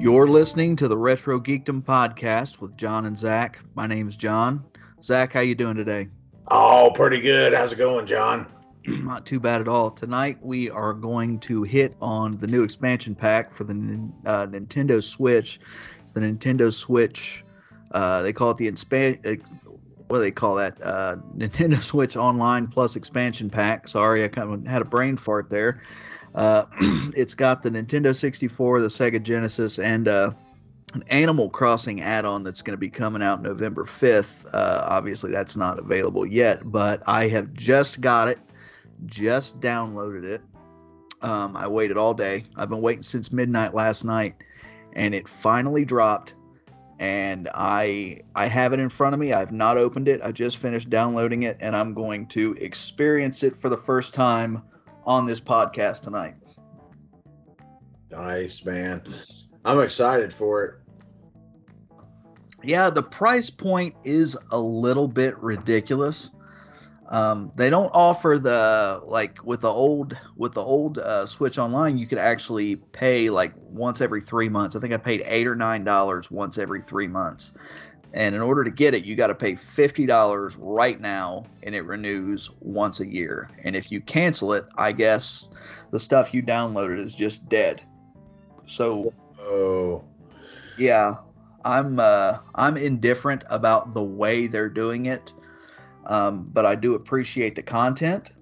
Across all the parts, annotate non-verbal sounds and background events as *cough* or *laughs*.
You're listening to the Retro Geekdom podcast with John and Zach. My name is John. Zach, how you doing today? Oh, pretty good. How's it going, John? *clears throat* Not too bad at all. Tonight we are going to hit on the new expansion pack for the uh, Nintendo Switch. It's the Nintendo Switch. Uh, they call it the inspa- uh, what do they call that? Uh, *laughs* Nintendo Switch Online Plus expansion pack. Sorry, I kind of had a brain fart there. Uh, *clears throat* it's got the Nintendo 64, the Sega Genesis, and uh, an Animal Crossing add-on that's going to be coming out November 5th. Uh, obviously, that's not available yet, but I have just got it, just downloaded it. Um, I waited all day. I've been waiting since midnight last night, and it finally dropped. And I I have it in front of me. I've not opened it. I just finished downloading it, and I'm going to experience it for the first time on this podcast tonight. Nice, man. I'm excited for it. Yeah, the price point is a little bit ridiculous. Um, they don't offer the like with the old with the old uh, Switch Online. You could actually pay like once every three months. I think I paid eight or nine dollars once every three months. And in order to get it, you got to pay $50 right now and it renews once a year. And if you cancel it, I guess the stuff you downloaded is just dead. So, oh, yeah, I'm uh, I'm indifferent about the way they're doing it, um, but I do appreciate the content.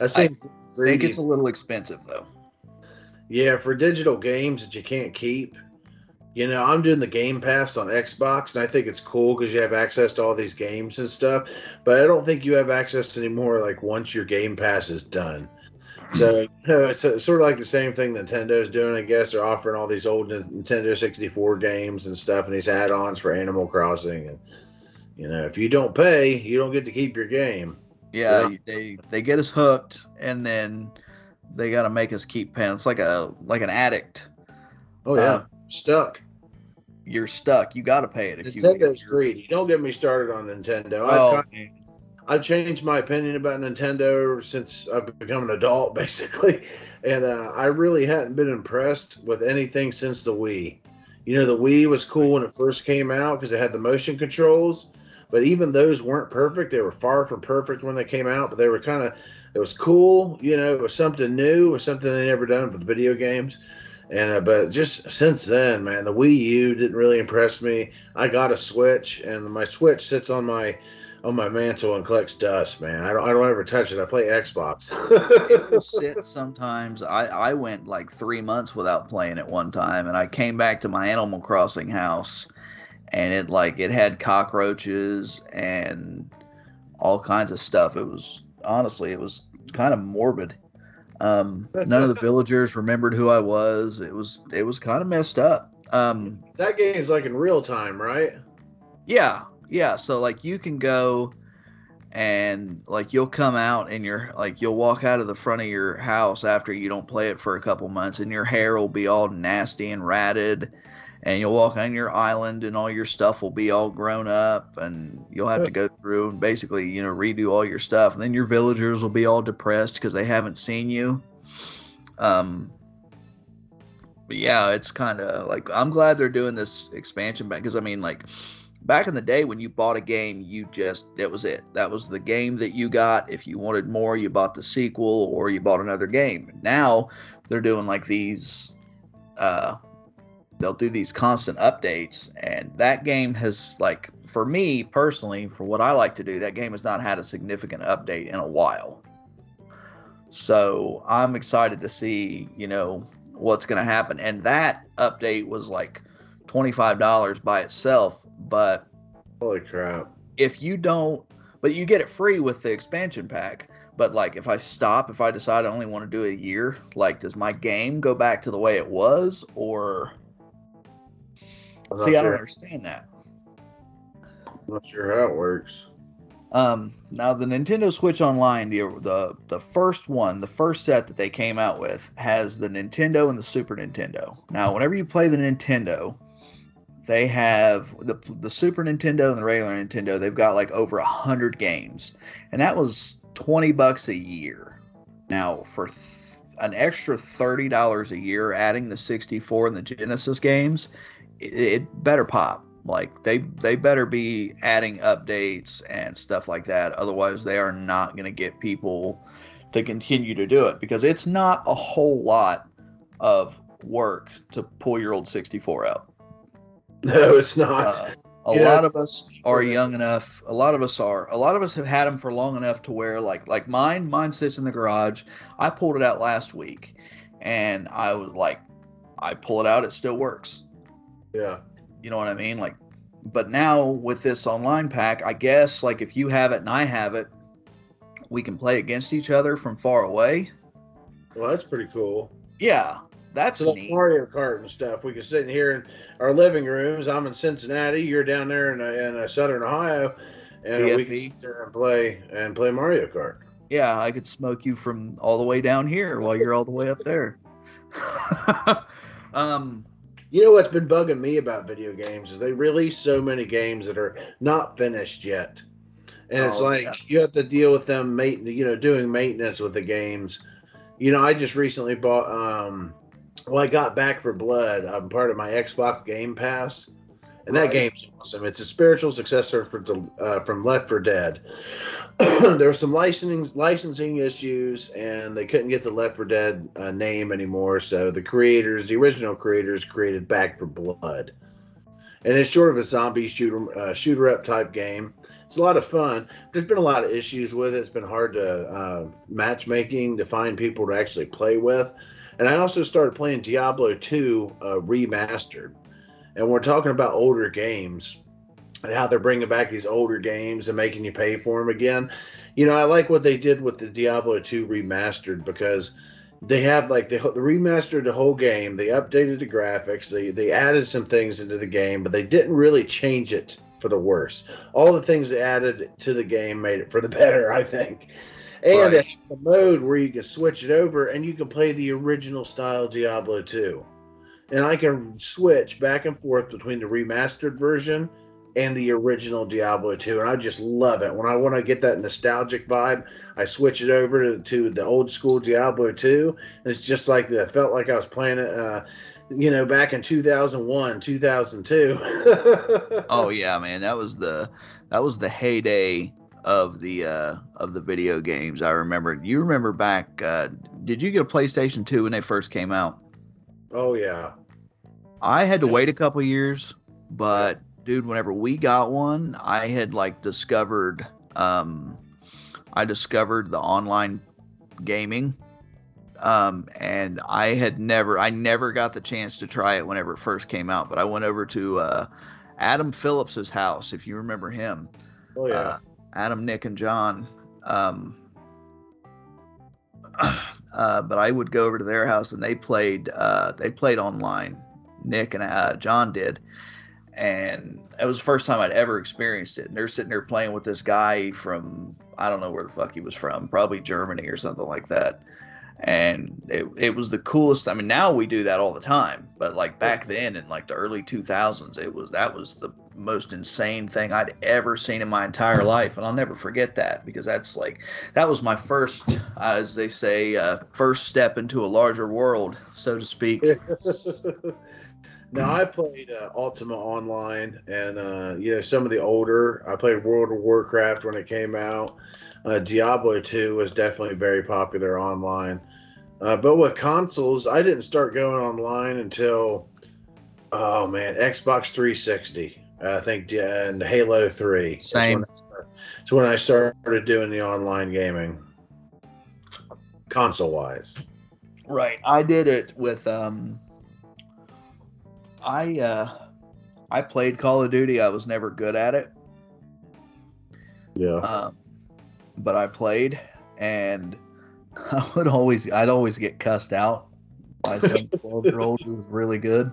I think, I think it's a little expensive though. Yeah, for digital games that you can't keep, you know, I'm doing the Game Pass on Xbox, and I think it's cool because you have access to all these games and stuff. But I don't think you have access anymore. Like once your Game Pass is done, so you know, it's, sort of like the same thing Nintendo's doing. I guess they're offering all these old Nintendo 64 games and stuff, and these add-ons for Animal Crossing. And you know, if you don't pay, you don't get to keep your game. Yeah, so, they they get us hooked, and then they got to make us keep paying. It's like a like an addict. Oh yeah, uh, stuck you're stuck. You got to pay it. If Nintendo's you, greedy. Don't get me started on Nintendo. Oh, I've, I've changed my opinion about Nintendo since I've become an adult, *laughs* basically, and uh, I really hadn't been impressed with anything since the Wii. You know, the Wii was cool when it first came out because it had the motion controls, but even those weren't perfect. They were far from perfect when they came out, but they were kind of. It was cool. You know, it was something new. It was something they never done with video games and uh, but just since then, man, the Wii U didn't really impress me. I got a Switch, and my Switch sits on my on my mantle and collects dust, man. I don't I don't ever touch it. I play Xbox. *laughs* it will sit sometimes. I I went like three months without playing it one time, and I came back to my Animal Crossing house, and it like it had cockroaches and all kinds of stuff. It was honestly, it was kind of morbid um, none of the villagers remembered who I was. It was it was kind of messed up. Um, that game's like in real time, right? Yeah, yeah. So like you can go and like you'll come out and you're like you'll walk out of the front of your house after you don't play it for a couple months and your hair will be all nasty and ratted and you'll walk on your island and all your stuff will be all grown up and you'll have to go through and basically you know redo all your stuff. And then your villagers will be all depressed because they haven't seen you. Um but yeah it's kind of like i'm glad they're doing this expansion back because i mean like back in the day when you bought a game you just that was it. That was the game that you got. If you wanted more you bought the sequel or you bought another game. Now they're doing like these uh they'll do these constant updates and that game has like for me personally for what i like to do that game has not had a significant update in a while. So i'm excited to see you know what's going to happen and that update was like $25 by itself but holy crap. if you don't but you get it free with the expansion pack but like if i stop if i decide i only want to do a year like does my game go back to the way it was or See, sure. I don't understand that. I'm not sure how it works. Um, now the Nintendo Switch Online, the the the first one, the first set that they came out with has the Nintendo and the Super Nintendo. Now, whenever you play the Nintendo, they have the the Super Nintendo and the regular Nintendo. They've got like over a hundred games, and that was twenty bucks a year. Now for th- an extra thirty dollars a year adding the 64 and the Genesis games, it, it better pop. Like they they better be adding updates and stuff like that. Otherwise, they are not going to get people to continue to do it because it's not a whole lot of work to pull your old 64 out. *laughs* No, it's not. Uh, a yeah. lot of us are young enough. A lot of us are. A lot of us have had them for long enough to where, like, like mine. Mine sits in the garage. I pulled it out last week, and I was like, I pull it out, it still works. Yeah. You know what I mean? Like, but now with this online pack, I guess like if you have it and I have it, we can play against each other from far away. Well, that's pretty cool. Yeah, that's so neat. Mario Kart and stuff. We can sit in here in our living rooms. I'm in Cincinnati. You're down there in, in uh, Southern Ohio, and BFE. we can sit there and play and play Mario Kart. Yeah, I could smoke you from all the way down here while you're all the way up there. *laughs* um, you know what's been bugging me about video games is they release so many games that are not finished yet, and oh, it's like yeah. you have to deal with them, mate. You know, doing maintenance with the games. You know, I just recently bought. um Well, I got Back 4 Blood. I'm part of my Xbox Game Pass, and that game's awesome. It's a spiritual successor for uh, from Left 4 Dead. *clears throat* there were some licensing licensing issues, and they couldn't get the Left 4 Dead uh, name anymore. So the creators, the original creators, created Back 4 Blood, and it's sort of a zombie shooter uh, shooter up type game. It's a lot of fun. There's been a lot of issues with it. It's been hard to uh, matchmaking to find people to actually play with. And I also started playing Diablo 2 uh, remastered. And we're talking about older games and how they're bringing back these older games and making you pay for them again. You know, I like what they did with the Diablo 2 remastered because they have like they, remastered the whole game, they updated the graphics, they they added some things into the game, but they didn't really change it for the worse. All the things they added to the game made it for the *laughs* better, I think. And right. it's a mode where you can switch it over and you can play the original style Diablo 2. And I can switch back and forth between the remastered version and the original Diablo 2. And I just love it. When I want to get that nostalgic vibe, I switch it over to, to the old school Diablo 2. And it's just like the, felt like I was playing it, uh, you know, back in 2001, 2002. *laughs* oh yeah, man. That was the, that was the heyday of the, uh, of the video games. I remember, you remember back, uh, did you get a PlayStation 2 when they first came out? Oh yeah. I had to wait a couple years, but dude, whenever we got one, I had like discovered um I discovered the online gaming. Um and I had never I never got the chance to try it whenever it first came out, but I went over to uh Adam Phillips's house, if you remember him. Oh yeah. Uh, Adam, Nick and John. Um uh, but I would go over to their house and they played uh, they played online. Nick and uh, John did, and it was the first time I'd ever experienced it. And they're sitting there playing with this guy from I don't know where the fuck he was from, probably Germany or something like that. And it, it was the coolest. I mean, now we do that all the time, but like back then in like the early 2000s, it was that was the most insane thing I'd ever seen in my entire life, and I'll never forget that because that's like that was my first, as they say, uh, first step into a larger world, so to speak. *laughs* Now I played uh, Ultima Online, and uh, you know some of the older. I played World of Warcraft when it came out. Uh, Diablo 2 was definitely very popular online. Uh, but with consoles, I didn't start going online until oh man, Xbox 360. I think and Halo 3. Same. It's when I started doing the online gaming, console wise. Right. I did it with um I uh, I played Call of Duty. I was never good at it. Yeah. Um, but I played, and *laughs* I would always I'd always get cussed out by some *laughs* twelve year old who was really good.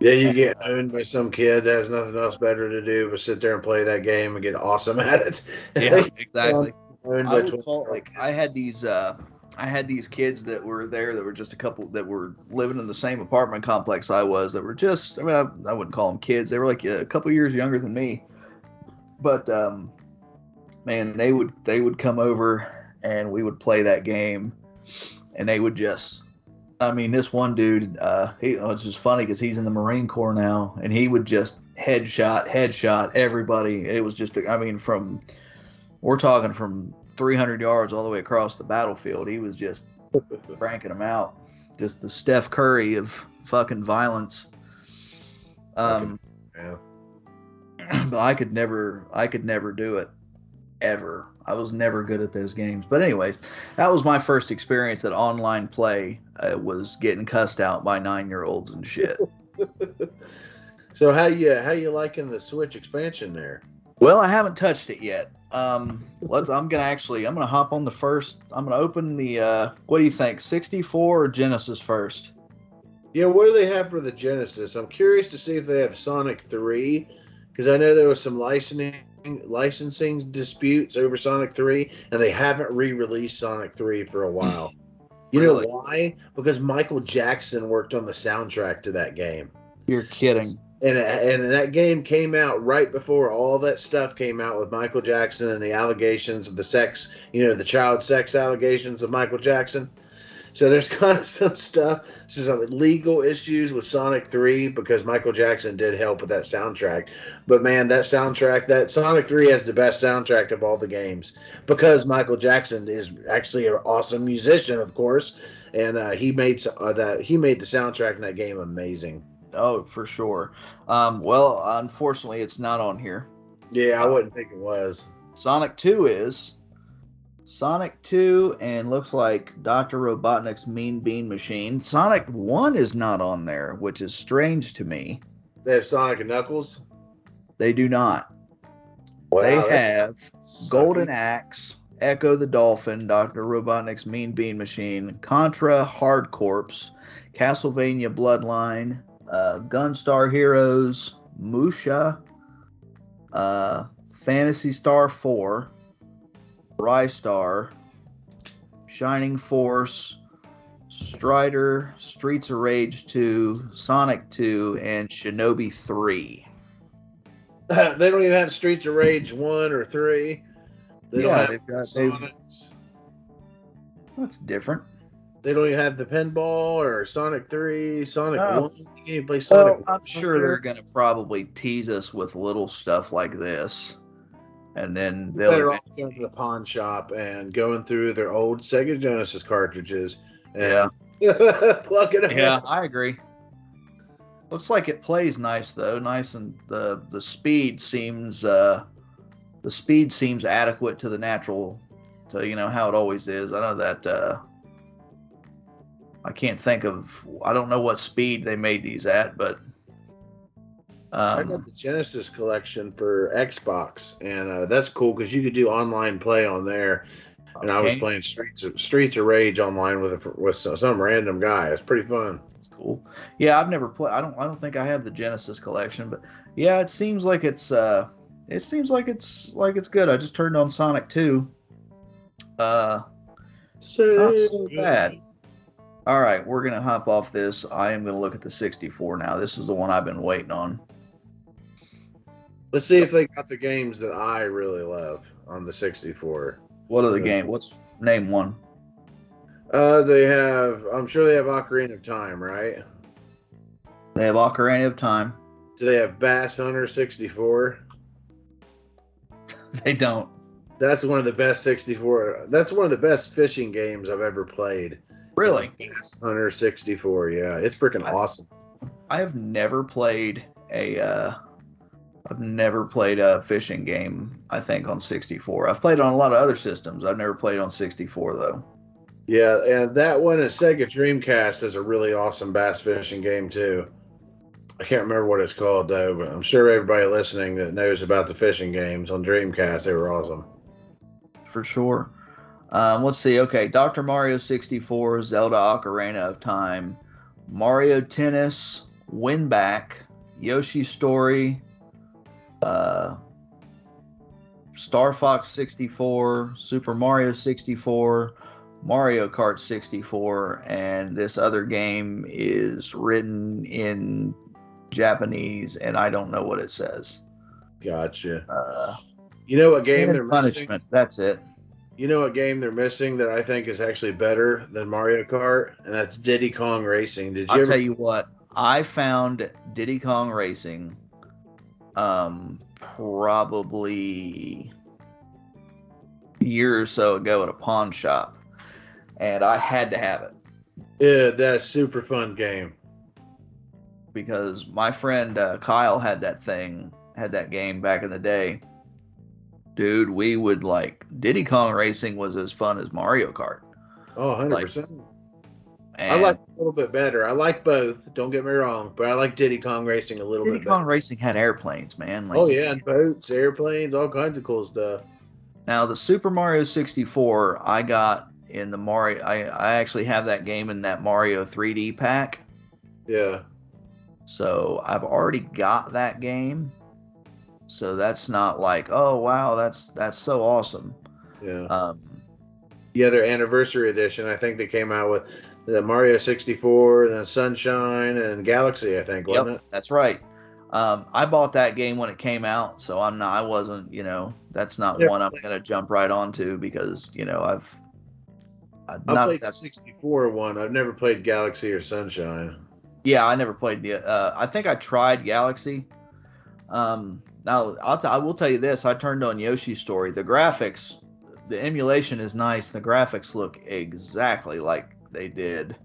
Yeah, you get owned by some kid that has nothing else better to do but sit there and play that game and get awesome at it. *laughs* Yeah, exactly. I would call like I had these uh I had these kids that were there that were just a couple that were living in the same apartment complex I was that were just I mean I, I wouldn't call them kids they were like a couple years younger than me but um man they would they would come over and we would play that game and they would just. I mean, this one dude, uh, he, oh, it's just funny because he's in the Marine Corps now, and he would just headshot, headshot everybody. It was just, I mean, from we're talking from 300 yards all the way across the battlefield. He was just *laughs* cranking them out. Just the Steph Curry of fucking violence. Um, yeah. *clears throat* But I could never, I could never do it ever. I was never good at those games. But anyways, that was my first experience at online play. Uh, was getting cussed out by nine year olds and shit. *laughs* so how you how you liking the Switch expansion there? Well, I haven't touched it yet. Um, let's. I'm gonna actually. I'm gonna hop on the first. I'm gonna open the. Uh, what do you think? 64 or Genesis first? Yeah. What do they have for the Genesis? I'm curious to see if they have Sonic 3, because I know there was some licensing licensing disputes over Sonic 3, and they haven't re-released Sonic 3 for a while. *clears throat* You really? know why? Because Michael Jackson worked on the soundtrack to that game. You're kidding and and that game came out right before all that stuff came out with Michael Jackson and the allegations of the sex, you know, the child sex allegations of Michael Jackson. So there's *laughs* kind of some stuff, some legal issues with Sonic 3 because Michael Jackson did help with that soundtrack. But man, that soundtrack, that Sonic 3 has the best soundtrack of all the games because Michael Jackson is actually an awesome musician, of course, and uh, he made uh, that he made the soundtrack in that game amazing. Oh, for sure. Um, well, unfortunately, it's not on here. Yeah, I wouldn't think it was. Sonic 2 is. Sonic 2 and looks like Dr. Robotnik's Mean Bean Machine. Sonic 1 is not on there, which is strange to me. They have Sonic and Knuckles? They do not. Wow, they have sucky. Golden Axe, Ecco the Dolphin, Dr. Robotnik's Mean Bean Machine, Contra Hard Corps, Castlevania Bloodline, uh, Gunstar Heroes, Musha, uh, Phantasy Star 4, Ristar, Shining Force, Strider, Streets of Rage 2, Sonic 2, and Shinobi 3. *laughs* they don't even have Streets of Rage 1 or 3. They yeah, they've got Sonics. That's different. They don't even have the pinball or Sonic 3, Sonic oh. 1. You can play Sonic well, I'm sure they're going to probably tease us with little stuff like this. And then they'll. Better off going to the pawn shop and going through their old Sega Genesis cartridges and yeah. *laughs* plugging them Yeah, in. I agree. Looks like it plays nice though, nice and the the speed seems uh the speed seems adequate to the natural to you know how it always is. I know that uh I can't think of. I don't know what speed they made these at, but um, I got the Genesis collection for Xbox, and uh, that's cool because you could do online play on there. And okay. I was playing Streets of Streets of Rage online with a, with some random guy. It's pretty fun. It's cool. Yeah, I've never played. I don't. I don't think I have the Genesis collection, but yeah, it seems like it's. uh It seems like it's like it's good. I just turned on Sonic Two. Uh, so not so bad. All right, we're going to hop off this. I am going to look at the 64 now. This is the one I've been waiting on. Let's see if they got the games that I really love on the 64. What are the games? What's name one? Uh, they have. I'm sure they have Ocarina of Time, right? They have Ocarina of Time. Do they have Bass Hunter 64? *laughs* they don't. That's one of the best 64. That's one of the best fishing games I've ever played. Really? Hunter 64. Yeah, it's freaking awesome. I have never played a. Uh, I've never played a fishing game. I think on 64. I've played on a lot of other systems. I've never played on 64 though. Yeah, and that one at Sega Dreamcast is a really awesome bass fishing game too. I can't remember what it's called though, but I'm sure everybody listening that knows about the fishing games on Dreamcast, they were awesome. For sure. Um, let's see. Okay, Dr. Mario 64, Zelda Ocarina of Time, Mario Tennis, Winback, Yoshi Story, uh, Star Fox 64, Super Mario 64, Mario Kart 64, and this other game is written in Japanese, and I don't know what it says. Gotcha. Uh, you know what game they're punishment. Missing? That's it. You know what game they're missing that I think is actually better than Mario Kart, and that's Diddy Kong Racing. Did you? I'll ever... tell you what. I found Diddy Kong Racing, um, probably a year or so ago at a pawn shop, and I had to have it. Yeah, that's super fun game. Because my friend uh, Kyle had that thing, had that game back in the day. Dude, we would like Diddy Kong Racing was as fun as Mario Kart. Oh, 100%. Like, I like a little bit better. I like both. Don't get me wrong, but I like Diddy Kong Racing a little Diddy bit. Diddy Kong Racing had airplanes, man. Like, oh yeah, and boats, airplanes, all kinds of cool stuff. Now the Super Mario 64, I got in the Mario. I I actually have that game in that Mario 3D pack. Yeah. So I've already got that game. So that's not like, oh wow, that's that's so awesome. Yeah. Um, yeah, their anniversary edition. I think they came out with the Mario 64, then Sunshine and Galaxy. I think wasn't yep, it? That's right. Um, I bought that game when it came out, so I'm not. I wasn't. You know, that's not yeah, one I'm gonna jump right onto because you know I've I not, played the 64 one. I've never played Galaxy or Sunshine. Yeah, I never played the. Uh, I think I tried Galaxy. Um, now I'll t- I will tell you this: I turned on Yoshi's Story. The graphics, the emulation is nice. The graphics look exactly like they did.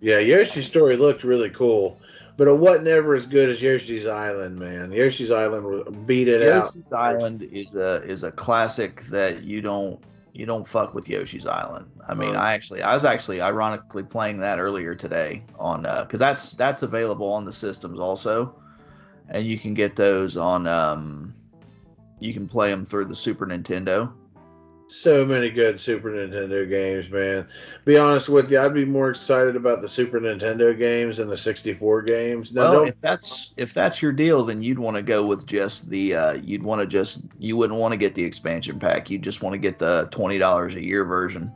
Yeah, Yoshi's Story looked really cool, but it wasn't ever as good as Yoshi's Island, man. Yoshi's Island beat it Yoshi's out. Yoshi's Island is a is a classic that you don't you don't fuck with Yoshi's Island. I mean, I actually, I was actually ironically playing that earlier today on because uh, that's that's available on the systems also, and you can get those on. Um, you can play them through the Super Nintendo. So many good Super Nintendo games, man. Be honest with you, I'd be more excited about the Super Nintendo games than the 64 games. Now, well, if that's if that's your deal, then you'd want to go with just the uh, you'd want to just you wouldn't want to get the expansion pack. You just want to get the twenty dollars a year version.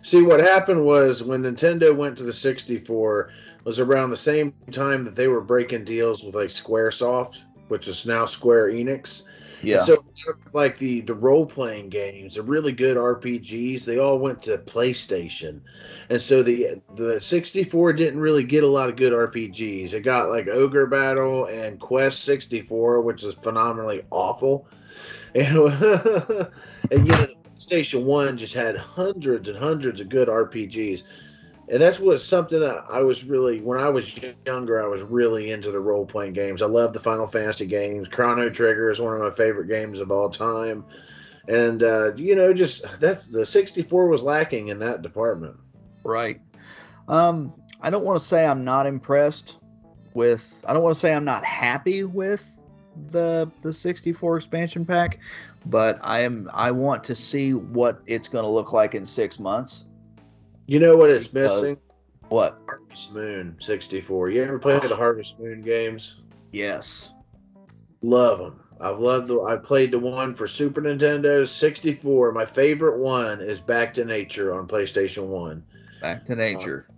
See, what happened was when Nintendo went to the 64 was around the same time that they were breaking deals with like SquareSoft, which is now Square Enix yeah. And so like the the role playing games, the really good RPGs, they all went to PlayStation, and so the the 64 didn't really get a lot of good RPGs. It got like Ogre Battle and Quest 64, which is phenomenally awful, and *laughs* and you know. Station One just had hundreds and hundreds of good RPGs and that's what something I was really when I was younger. I was really into the role playing games. I love the Final Fantasy games. Chrono Trigger is one of my favorite games of all time, and uh, you know, just that the sixty four was lacking in that department. Right. Um, I don't want to say I'm not impressed with. I don't want to say I'm not happy with the the 64 expansion pack, but I am. I want to see what it's going to look like in six months you know what it's missing? What? Harvest Moon 64. You ever played the Harvest Moon games? Yes. Love them. I've loved the. I played the one for Super Nintendo 64. My favorite one is Back to Nature on PlayStation One. Back to Nature. Uh,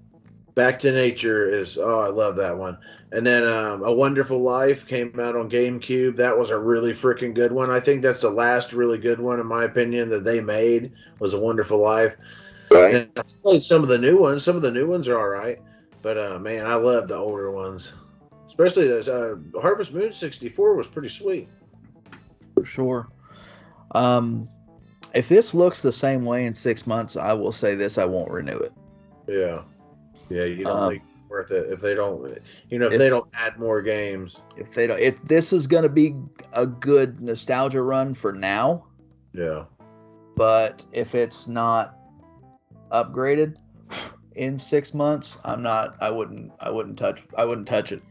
Back to Nature is oh I love that one. And then um, A Wonderful Life came out on GameCube. That was a really freaking good one. I think that's the last really good one in my opinion that they made was A Wonderful Life. Right. And I played some of the new ones. Some of the new ones are all right, but uh, man, I love the older ones, especially those. Uh, Harvest Moon '64 was pretty sweet. For sure. Um, if this looks the same way in six months, I will say this: I won't renew it. Yeah, yeah, you don't um, think worth it if they don't. You know, if, if they don't add more games. If they don't, if this is going to be a good nostalgia run for now. Yeah. But if it's not upgraded in six months, I'm not. I wouldn't. I wouldn't touch. I wouldn't touch it.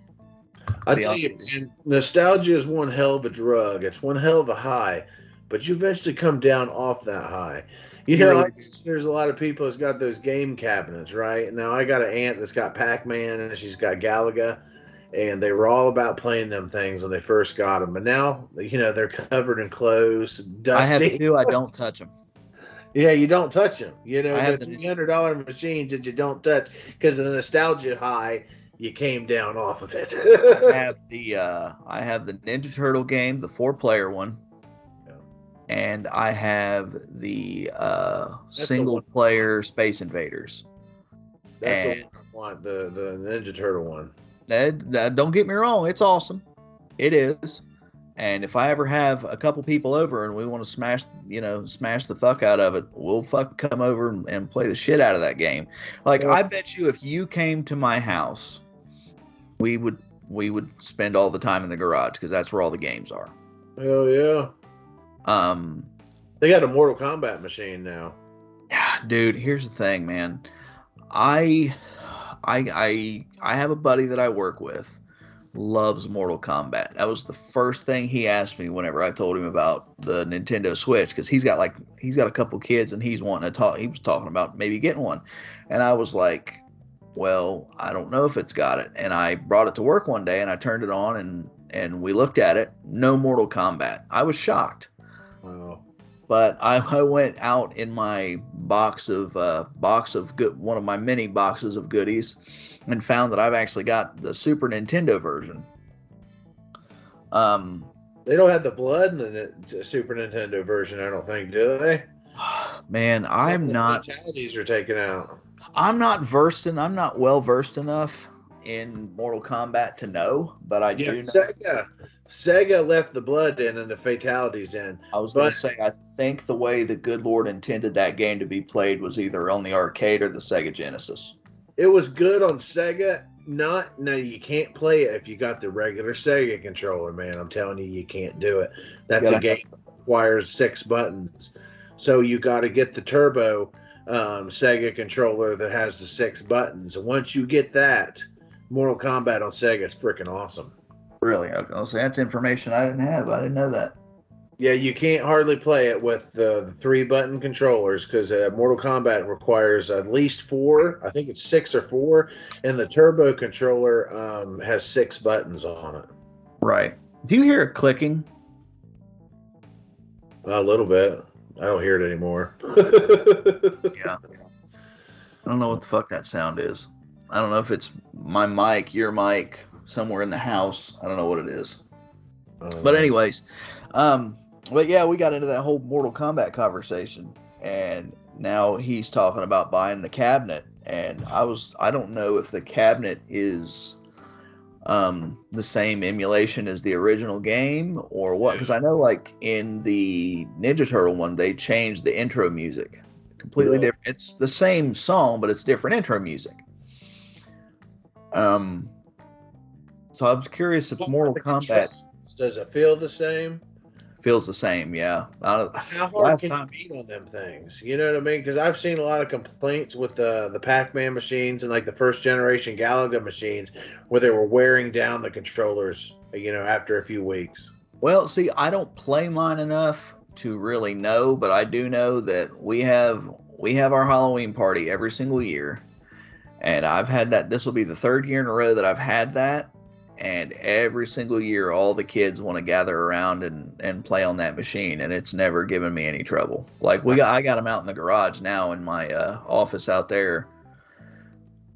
I tell you, man, nostalgia is one hell of a drug. It's one hell of a high, but you eventually come down off that high. You know, really? there's a lot of people that's got those game cabinets, right? Now I got an aunt that's got Pac-Man and she's got Galaga, and they were all about playing them things when they first got them. But now, you know, they're covered in clothes, dusty. I have two. I don't touch them. Yeah, you don't touch them. You know, I the three hundred dollar machines that you don't touch because of the nostalgia high. You came down off of it. I *laughs* have the uh, I have the Ninja Turtle game, the four player one. Yeah. and I have the uh, single the player Space Invaders. That's and, the one I want, the the Ninja Turtle one. That, that, don't get me wrong, it's awesome. It is. And if I ever have a couple people over and we want to smash, you know, smash the fuck out of it, we'll fuck come over and, and play the shit out of that game. Like. I bet you, if you came to my house, we would we would spend all the time in the garage because that's where all the games are. Hell yeah. Um, they got a Mortal Kombat machine now. Yeah, dude. Here's the thing, man. I, I, I, I have a buddy that I work with loves Mortal Kombat. That was the first thing he asked me whenever I told him about the Nintendo Switch because he's got like he's got a couple kids and he's wanting to talk. He was talking about maybe getting one, and I was like, "Well, I don't know if it's got it." And I brought it to work one day and I turned it on and and we looked at it. No Mortal Kombat. I was shocked. Wow. But I, I went out in my box of uh, box of good one of my many boxes of goodies and found that I've actually got the Super Nintendo version. Um, they don't have the blood in the Super Nintendo version, I don't think, do they? *sighs* Man, I'm not. Fatalities are taken out. I'm not versed in. I'm not well versed enough in Mortal Kombat to know, but I yeah, do. Know. Sega, Sega left the blood in and the fatalities in. I was going to say, I think the way the good Lord intended that game to be played was either on the arcade or the Sega Genesis. It was good on Sega. Not no, you can't play it if you got the regular Sega controller, man. I'm telling you, you can't do it. That's a game that requires six buttons. So you got to get the turbo um, Sega controller that has the six buttons. And once you get that, Mortal Kombat on Sega is freaking awesome. Really? Okay. So that's information I didn't have. I didn't know that. Yeah, you can't hardly play it with the, the three button controllers because uh, Mortal Kombat requires at least four. I think it's six or four, and the Turbo controller um, has six buttons on it. Right. Do you hear it clicking? A little bit. I don't hear it anymore. *laughs* yeah. I don't know what the fuck that sound is. I don't know if it's my mic, your mic, somewhere in the house. I don't know what it is. But anyways, um, but yeah, we got into that whole Mortal Kombat conversation, and now he's talking about buying the cabinet, and I was I don't know if the cabinet is um the same emulation as the original game or what because i know like in the ninja turtle one they changed the intro music completely yeah. different. It's the same song but it's different intro music. Um so i was curious if mortal kombat does it feel the same feels the same. Yeah. How hard can time... you beat on them things? You know what I mean? Because I've seen a lot of complaints with the the Pac-Man machines and like the first generation Galaga machines, where they were wearing down the controllers. You know, after a few weeks. Well, see, I don't play mine enough to really know, but I do know that we have we have our Halloween party every single year, and I've had that. This will be the third year in a row that I've had that, and every single year all the kids want to gather around and, and play on that machine and it's never given me any trouble like we got i got them out in the garage now in my uh, office out there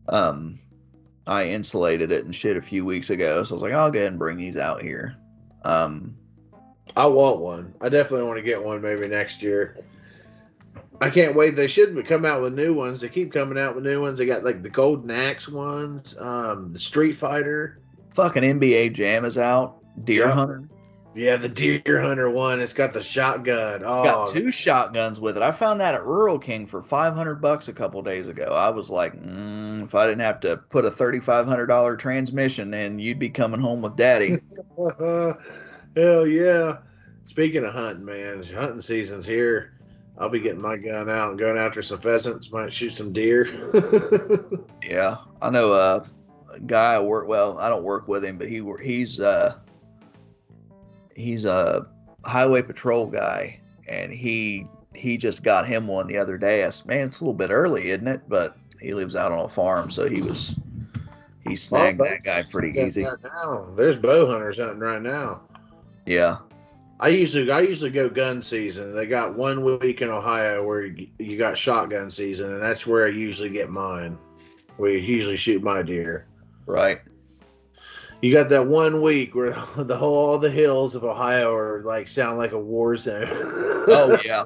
um i insulated it and shit a few weeks ago so i was like i'll go ahead and bring these out here um i want one i definitely want to get one maybe next year I can't wait. They should come out with new ones. They keep coming out with new ones. They got like the Golden Axe ones, um, the Street Fighter fucking NBA Jam is out. Deer yeah. Hunter. Yeah, the Deer Hunter one. It's got the shotgun. Oh, got two shotguns with it. I found that at Rural King for five hundred bucks a couple days ago. I was like, mm, if I didn't have to put a thirty five hundred dollar transmission in, you'd be coming home with Daddy. *laughs* Hell yeah! Speaking of hunting, man, hunting season's here. I'll be getting my gun out and going after some pheasants. Might shoot some deer. *laughs* yeah, I know. Uh, guy I work well. I don't work with him, but he he's uh he's a highway patrol guy, and he he just got him one the other day. I said, man, it's a little bit early, isn't it? But he lives out on a farm, so he was he snagged that guy pretty easy. Now. There's bow hunters hunting right now. Yeah. I usually I usually go gun season. They got one week in Ohio where you, you got shotgun season, and that's where I usually get mine. We usually shoot my deer. Right. you got that one week where *laughs* the whole all the hills of Ohio are like sound like a war zone. oh *laughs* yeah.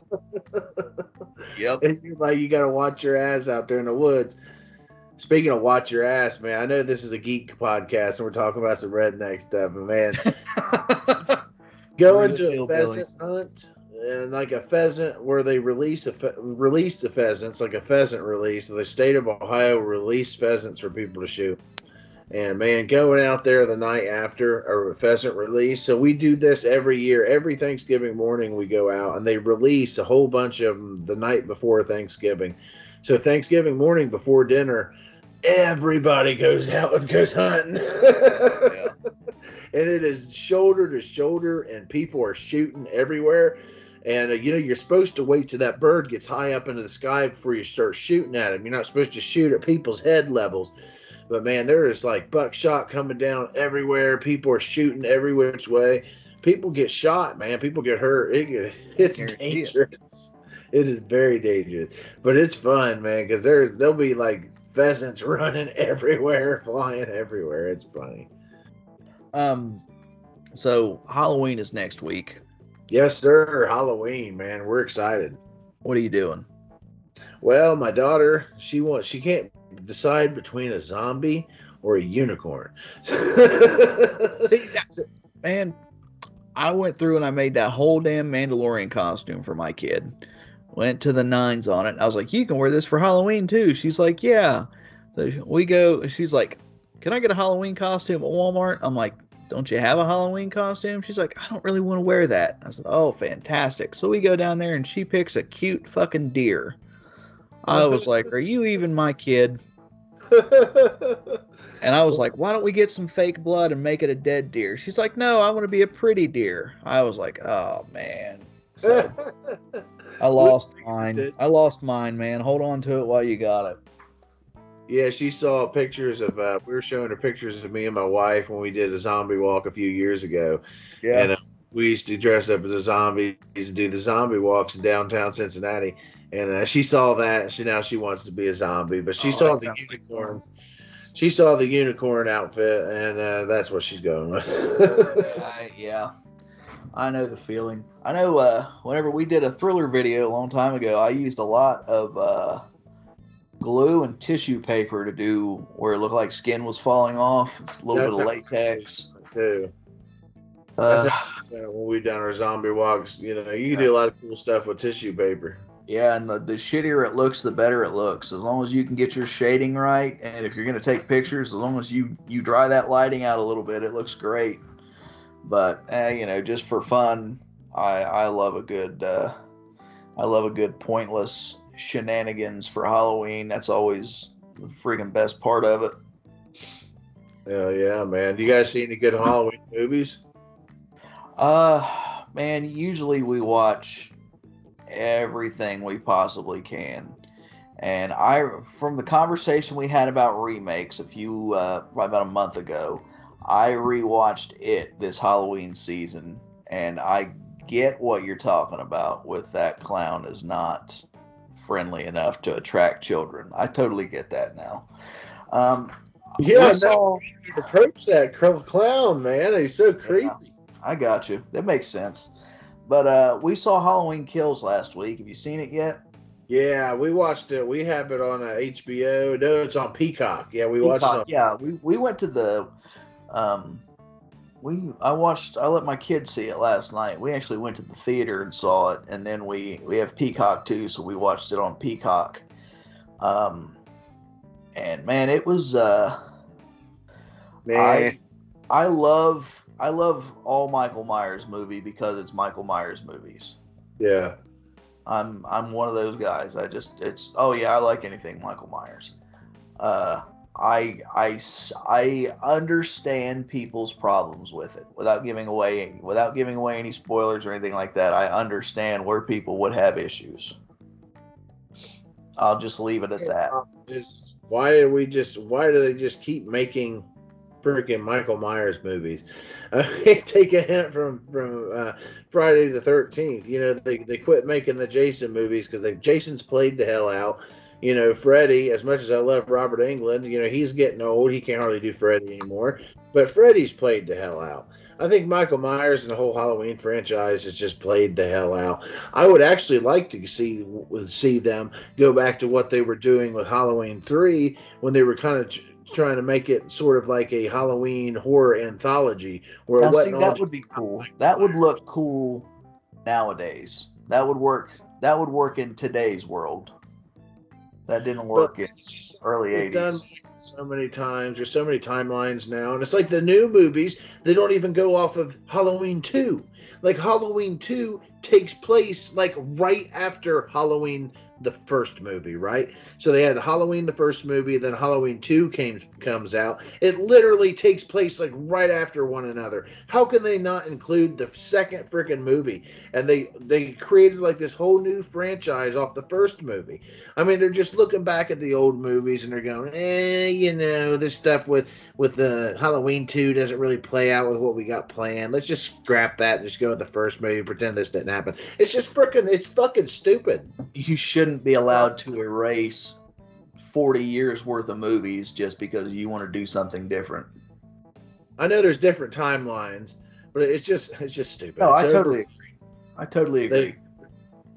yep. And you're like you got to watch your ass out there in the woods. Speaking of watch your ass, man, I know this is a geek podcast and we're talking about some redneck stuff, but man, *laughs* going to a pheasant hunt and like a pheasant where they release a fe- release the pheasants, like a pheasant release. The state of Ohio released pheasants for people to shoot. And man, going out there the night after a pheasant release. So we do this every year. Every Thanksgiving morning we go out and they release a whole bunch of them the night before Thanksgiving. So Thanksgiving morning before dinner, everybody goes out and goes hunting. *laughs* And it is shoulder to shoulder, and people are shooting everywhere. And uh, you know, you're supposed to wait till that bird gets high up into the sky before you start shooting at him. You're not supposed to shoot at people's head levels. But man, there is like buckshot coming down everywhere. People are shooting every which way. People get shot, man. People get hurt. It, *laughs* it's dangerous. It is very dangerous, but it's fun, man. Because there's there'll be like pheasants *laughs* running everywhere, flying everywhere. It's funny. Um, so Halloween is next week. Yes, sir. Halloween, man. We're excited. What are you doing? Well, my daughter, she wants she can't decide between a zombie or a unicorn. *laughs* See, man, I went through and I made that whole damn Mandalorian costume for my kid. Went to the nines on it. I was like, "You can wear this for Halloween too." She's like, "Yeah." So we go. She's like, "Can I get a Halloween costume at Walmart?" I'm like, don't you have a Halloween costume? She's like, I don't really want to wear that. I said, Oh, fantastic. So we go down there and she picks a cute fucking deer. I was like, Are you even my kid? *laughs* and I was like, Why don't we get some fake blood and make it a dead deer? She's like, No, I want to be a pretty deer. I was like, Oh, man. So I *laughs* lost mine. I lost mine, man. Hold on to it while you got it. Yeah, she saw pictures of. Uh, we were showing her pictures of me and my wife when we did a zombie walk a few years ago. Yeah. And uh, we used to dress up as a zombie. Used to do the zombie walks in downtown Cincinnati. And uh, she saw that. She now she wants to be a zombie, but she oh, saw the unicorn. She saw the unicorn outfit, and uh, that's what she's going *laughs* with. yeah, yeah, I know the feeling. I know. Uh, whenever we did a thriller video a long time ago, I used a lot of uh, glue and tissue paper to do where it looked like skin was falling off. It's a little That's bit of latex. Too. Uh, when we done our zombie walks, you know, you can do a lot of cool stuff with tissue paper. Yeah, and the, the shittier it looks, the better it looks. As long as you can get your shading right, and if you're gonna take pictures, as long as you you dry that lighting out a little bit, it looks great. But uh, you know, just for fun, I I love a good uh, I love a good pointless shenanigans for Halloween. That's always the freaking best part of it. Hell yeah, man. Do you guys see any good Halloween movies? Uh, man, usually we watch everything we possibly can. And I, from the conversation we had about remakes a few, uh, about a month ago, I rewatched it this Halloween season, and I get what you're talking about with that clown is not friendly enough to attract children. I totally get that now. Um, yeah, saw, approach that clown, man. He's so creepy. Yeah, I got you. That makes sense. But uh, we saw Halloween Kills last week. Have you seen it yet? Yeah, we watched it. We have it on uh, HBO. No, it's on Peacock. Yeah, we Peacock, watched it. On- yeah, we, we went to the um, we I watched I let my kids see it last night. We actually went to the theater and saw it, and then we we have Peacock too, so we watched it on Peacock. Um, and man, it was uh, man, I I love I love all Michael Myers movie because it's Michael Myers movies. Yeah, I'm I'm one of those guys. I just it's oh yeah, I like anything Michael Myers. Uh, I, I, I understand people's problems with it without giving away without giving away any spoilers or anything like that. I understand where people would have issues. I'll just leave it at that. Is why are we just why do they just keep making freaking Michael Myers movies? *laughs* Uh, take a hint from from uh, Friday the Thirteenth. You know they they quit making the Jason movies because they Jason's played the hell out You know, Freddy, as much as I love Robert Englund, you know, he's getting old. He can't hardly do Freddy anymore. But Freddy's played the hell out. I think Michael Myers and the whole Halloween franchise has just played the hell out. I would actually like to see see them go back to what they were doing with Halloween 3 when they were kind of trying to make it sort of like a Halloween horror anthology. Where now, see, that would be cool. That would look cool nowadays. That would work. That would work in today's world. That didn't work but in early eighties. So many times. There's so many timelines now, and it's like the new movies. They don't even go off of Halloween two. Like Halloween two takes place like right after Halloween the first movie, right? So they had Halloween the first movie, then Halloween 2 came comes out. It literally takes place like right after one another. How can they not include the second freaking movie? And they they created like this whole new franchise off the first movie. I mean, they're just looking back at the old movies and they're going, "Eh, you know, this stuff with with the Halloween 2 doesn't really play out with what we got planned. Let's just scrap that and just go with the first movie, pretend this didn't happen." It's just freaking it's fucking stupid. You shouldn't shouldn't be allowed to erase 40 years worth of movies just because you want to do something different. I know there's different timelines, but it's just it's just stupid. No, it's I totally agree. I totally agree. They,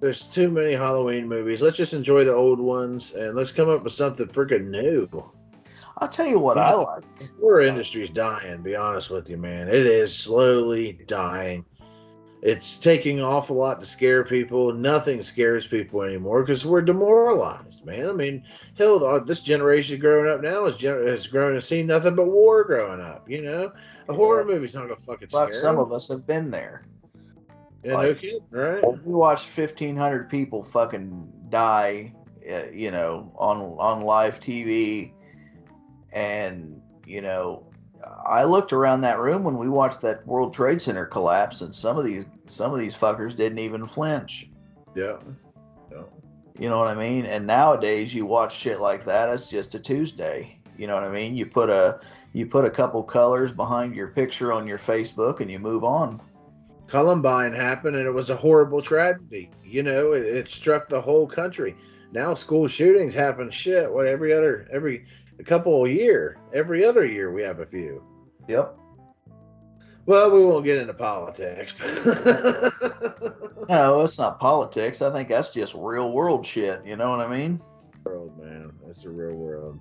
there's too many Halloween movies. Let's just enjoy the old ones and let's come up with something freaking new. I'll tell you what I like. Horror industry's dying, be honest with you, man. It is slowly dying it's taking off a lot to scare people. Nothing scares people anymore because we're demoralized, man. I mean, hell, uh, this generation growing up now is gen- has grown and seen nothing but war growing up. You know, a yeah. horror movie's not gonna fucking scare. Like some them. of us have been there. Yeah, like, no kidding, right? We watched fifteen hundred people fucking die, uh, you know, on on live TV, and you know, I looked around that room when we watched that World Trade Center collapse, and some of these some of these fuckers didn't even flinch. Yeah. yeah. You know what I mean? And nowadays, you watch shit like that. It's just a Tuesday. You know what I mean? You put a you put a couple colors behind your picture on your Facebook, and you move on. Columbine happened, and it was a horrible tragedy. You know, it, it struck the whole country. Now school shootings happen. Shit, what every other every a couple a year. Every other year we have a few. Yep. Well, we won't get into politics. no, *laughs* it's not politics. I think that's just real world shit. You know what I mean? World, man. It's the real world.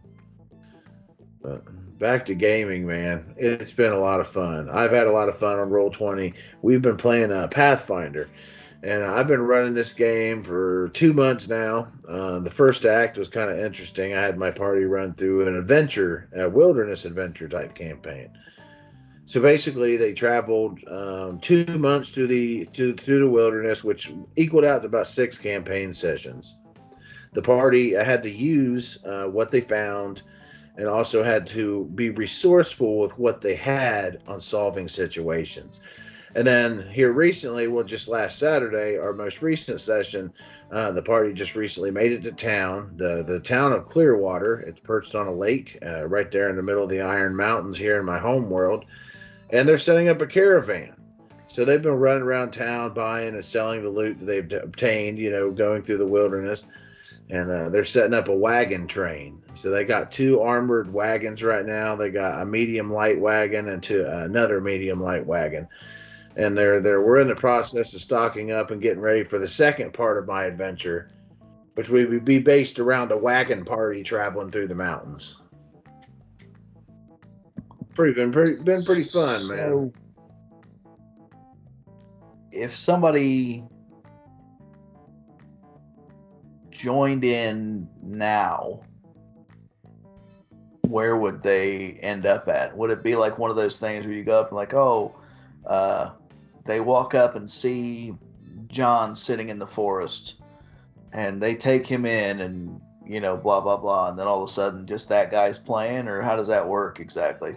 But back to gaming, man. It's been a lot of fun. I've had a lot of fun on Roll Twenty. We've been playing uh, Pathfinder, and I've been running this game for two months now. Uh, the first act was kind of interesting. I had my party run through an adventure, a wilderness adventure type campaign. So basically, they traveled um, two months through the to, through the wilderness, which equaled out to about six campaign sessions. The party had to use uh, what they found, and also had to be resourceful with what they had on solving situations. And then here recently, well, just last Saturday, our most recent session, uh, the party just recently made it to town, the the town of Clearwater. It's perched on a lake uh, right there in the middle of the Iron Mountains here in my home world, and they're setting up a caravan. So they've been running around town buying and selling the loot that they've obtained, you know, going through the wilderness, and uh, they're setting up a wagon train. So they got two armored wagons right now. They got a medium light wagon and two, another medium light wagon and they're they're we're in the process of stocking up and getting ready for the second part of my adventure, which would be based around a wagon party traveling through the mountains. Pretty been pretty been pretty fun, man. So, if somebody joined in now, where would they end up at? Would it be like one of those things where you go up and like, oh, uh, they walk up and see John sitting in the forest, and they take him in, and you know, blah blah blah, and then all of a sudden, just that guy's playing, or how does that work exactly?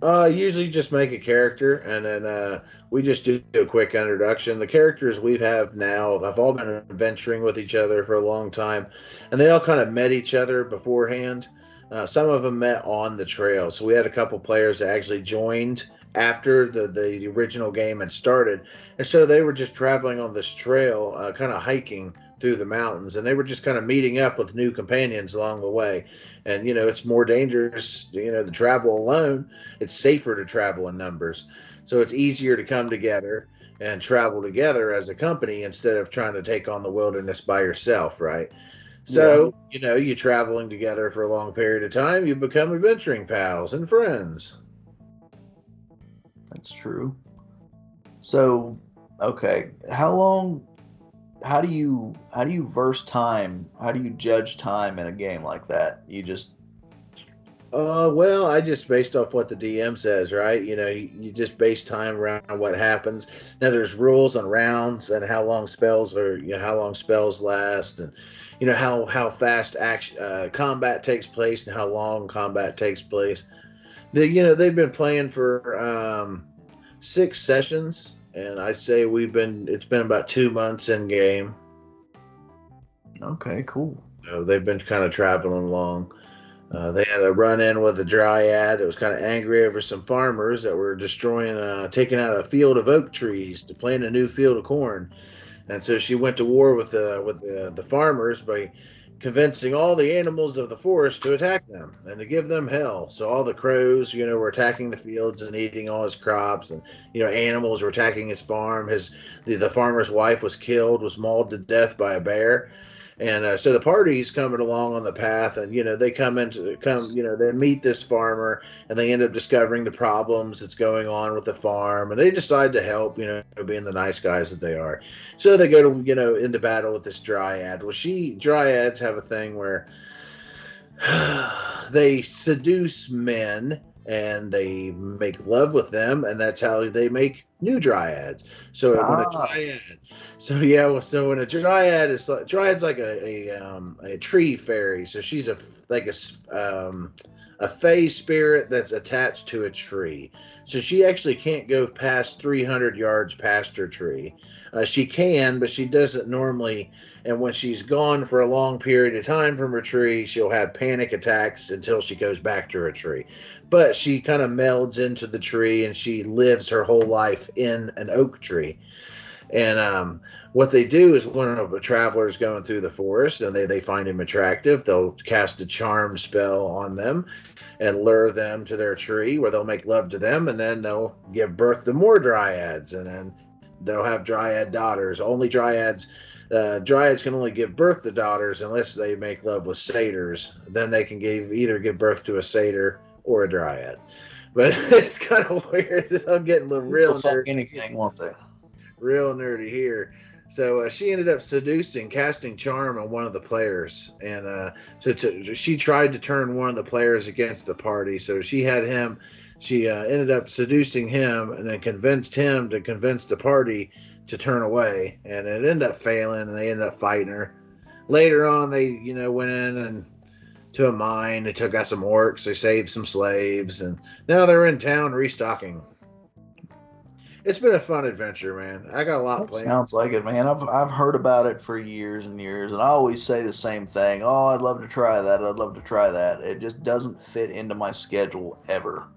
Uh, usually just make a character, and then uh, we just do a quick introduction. The characters we have now have all been adventuring with each other for a long time, and they all kind of met each other beforehand. Uh, some of them met on the trail, so we had a couple players that actually joined after the, the original game had started. And so they were just traveling on this trail, uh, kind of hiking through the mountains, and they were just kind of meeting up with new companions along the way. And you know, it's more dangerous, you know, to travel alone. It's safer to travel in numbers, so it's easier to come together and travel together as a company instead of trying to take on the wilderness by yourself, right? So, yeah. you know, you traveling together for a long period of time, you become adventuring pals and friends. That's true. So, okay, how long how do you how do you verse time? How do you judge time in a game like that? You just uh, well, I just based off what the DM says, right? You know, you, you, just base time around what happens. Now, there's rules on rounds and how long spells are, you know, how long spells last, and you know how how fast action uh, combat takes place and how long combat takes place. You know they've been playing for um, six sessions, and I say we've been it's been about two months in game. Okay, cool. So they've been kind of traveling along. Uh, they had a run in with a dryad that was kind of angry over some farmers that were destroying, uh, taking out a field of oak trees to plant a new field of corn. And so she went to war with the with the, the farmers by convincing all the animals of the forest to attack them and to give them hell. So all the crows, you know, were attacking the fields and eating all his crops, and you know, animals were attacking his farm. His the, the farmer's wife was killed, was mauled to death by a bear and uh, so the party's coming along on the path and you know they come into come you know they meet this farmer and they end up discovering the problems that's going on with the farm and they decide to help you know being the nice guys that they are. So they go to you know into battle with this dryad. Well she dryads have a thing where *sighs* they seduce men and they make love with them and that's how they make new dryads so ah. when a ah. dryad so yeah well, so when a dryad is like dryad's like a a, um, a tree fairy so she's a like a um a fey spirit that's attached to a tree so she actually can't go past 300 yards past her tree uh, she can but she doesn't normally and when she's gone for a long period of time from her tree, she'll have panic attacks until she goes back to her tree. But she kind of melds into the tree and she lives her whole life in an oak tree. And um, what they do is when a traveler is going through the forest and they, they find him attractive, they'll cast a charm spell on them and lure them to their tree where they'll make love to them and then they'll give birth to more dryads and then they'll have dryad daughters. Only dryads uh, dryads can only give birth to daughters unless they make love with satyrs. Then they can give either give birth to a satyr or a dryad. But *laughs* it's kind of weird. *laughs* I'm getting the real nerdy. anything, won't they? Real nerdy here. So uh, she ended up seducing, casting charm on one of the players, and uh, so to, she tried to turn one of the players against the party. So she had him. She uh, ended up seducing him, and then convinced him to convince the party to turn away, and it ended up failing, and they ended up fighting her. Later on, they you know went in and to a mine. They took out some orcs. They saved some slaves, and now they're in town restocking. It's been a fun adventure, man. I got a lot that planned. Sounds like it, man. I've I've heard about it for years and years, and I always say the same thing. Oh, I'd love to try that. I'd love to try that. It just doesn't fit into my schedule ever.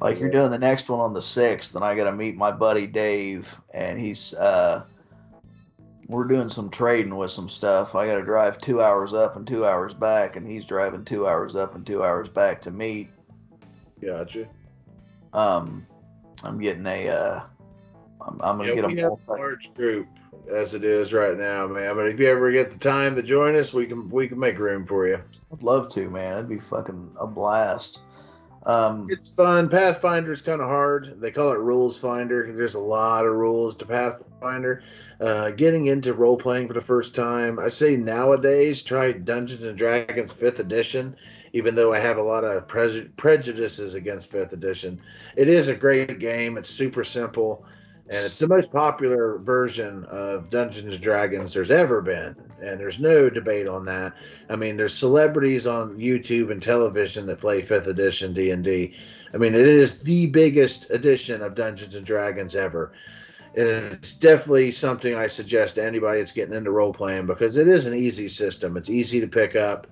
Like you're doing the next one on the sixth, and I got to meet my buddy Dave, and he's uh, we're doing some trading with some stuff. I got to drive two hours up and two hours back, and he's driving two hours up and two hours back to meet. Gotcha. Um, I'm getting a. Uh, I'm, I'm gonna yeah, get a we have a large group as it is right now, man. But if you ever get the time to join us, we can we can make room for you. I'd love to, man. It'd be fucking a blast. Um, it's fun. Pathfinder's kind of hard. They call it Rules Finder. There's a lot of rules to Pathfinder. Uh, getting into role playing for the first time, I say nowadays try Dungeons and Dragons Fifth Edition. Even though I have a lot of pre- prejudices against Fifth Edition, it is a great game. It's super simple and it's the most popular version of Dungeons and Dragons there's ever been, and there's no debate on that. I mean, there's celebrities on YouTube and television that play Fifth Edition D and D. I mean, it is the biggest edition of Dungeons and Dragons ever. And it's definitely something I suggest to anybody that's getting into role playing because it is an easy system. It's easy to pick up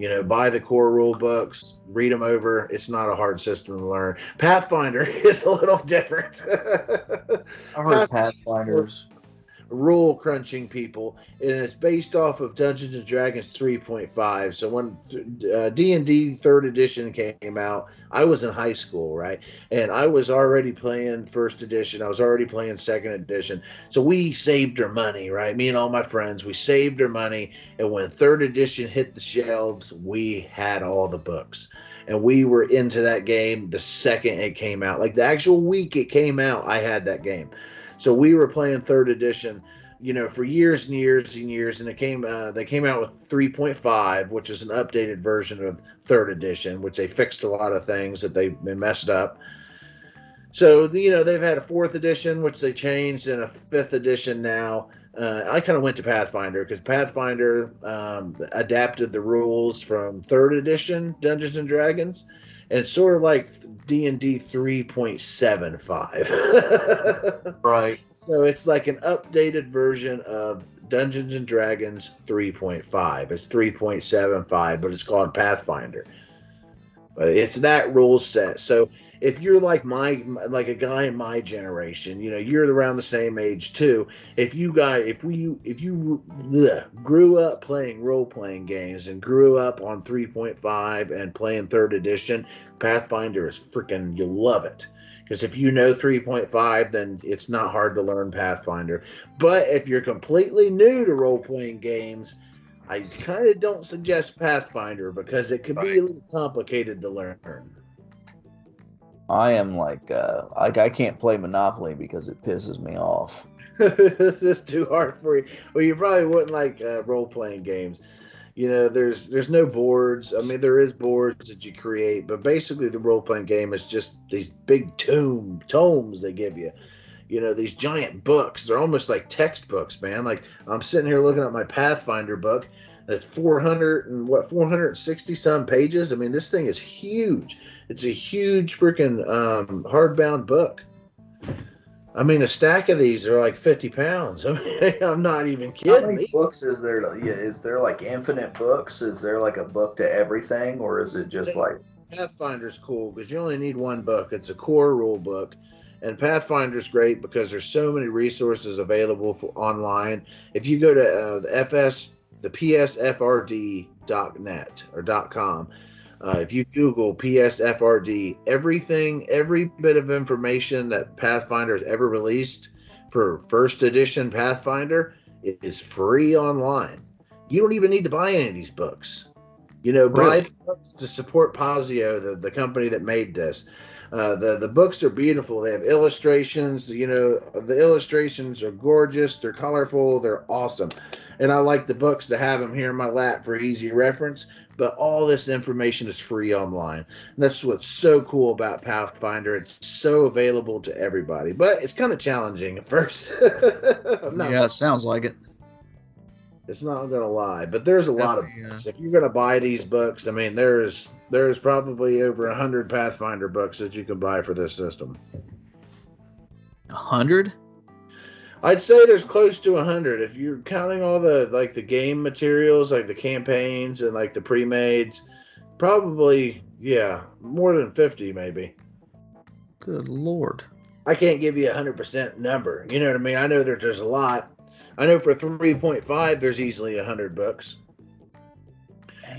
you know, buy the core rule books, read them over. It's not a hard system to learn. Pathfinder *laughs* is a little different. I heard Pathfinder's rule crunching people, and it's based off of Dungeons and Dragons 3.5. So when uh, D and D Third Edition came out, I was in high school, right, and I was already playing First Edition. I was already playing Second Edition. So we saved our money, right? Me and all my friends, we saved our money, and when Third Edition hit the shelves, we had all the books and we were into that game the second it came out. Like the actual week it came out, I had that game. So we were playing third edition, you know, for years and years and years, and it came. Uh, they came out with 3.5, which is an updated version of third edition, which they fixed a lot of things that they, they messed up. So you know they've had a fourth edition, which they changed, and a fifth edition now. Uh, I kind of went to Pathfinder because Pathfinder um, adapted the rules from third edition Dungeons and Dragons, and it's sort of like D and D three point seven five. *laughs* Right. So it's like an updated version of Dungeons and Dragons three point five. It's three point seven five, but it's called Pathfinder. But it's that rule set. So if you're like my like a guy in my generation, you know, you're around the same age too. If you guys, if we, if you ugh, grew up playing role playing games and grew up on 3.5 and playing third edition, Pathfinder is freaking you'll love it. Because if you know 3.5, then it's not hard to learn Pathfinder. But if you're completely new to role playing games, I kind of don't suggest Pathfinder because it can right. be a little complicated to learn. I am like, uh, like I can't play Monopoly because it pisses me off. *laughs* it's too hard for you. Well, you probably wouldn't like uh, role playing games. You know, there's there's no boards. I mean, there is boards that you create, but basically the role playing game is just these big tome tomes they give you. You know, these giant books. They're almost like textbooks, man. Like I'm sitting here looking at my Pathfinder book. That's 400 and what 460 some pages. I mean, this thing is huge it's a huge freaking um, hardbound book. I mean, a stack of these are like fifty pounds. *laughs* I mean, I'm not even kidding. How many books is there? To, yeah, is there like infinite books? Is there like a book to everything, or is it just like Pathfinder's cool because you only need one book. It's a core rule book, and Pathfinder's great because there's so many resources available for online. If you go to uh, the FS, the PSFRD.net or .com, uh, if you Google PSFRD, everything, every bit of information that Pathfinder has ever released for first edition Pathfinder is free online. You don't even need to buy any of these books. You know, really? buy books to support Paizo, the, the company that made this. Uh, the the books are beautiful. They have illustrations. You know, the illustrations are gorgeous. They're colorful. They're awesome, and I like the books to have them here in my lap for easy reference but all this information is free online. And that's what's so cool about Pathfinder. It's so available to everybody, but it's kind of challenging at first. *laughs* yeah, it sounds like it. It's not gonna lie, but there's a lot of books. If you're gonna buy these books, I mean, there's there's probably over a hundred Pathfinder books that you can buy for this system. A hundred? I'd say there's close to a hundred if you're counting all the like the game materials, like the campaigns and like the pre-mades. Probably, yeah, more than fifty, maybe. Good lord! I can't give you a hundred percent number. You know what I mean? I know that there's a lot. I know for three point five, there's easily a hundred books.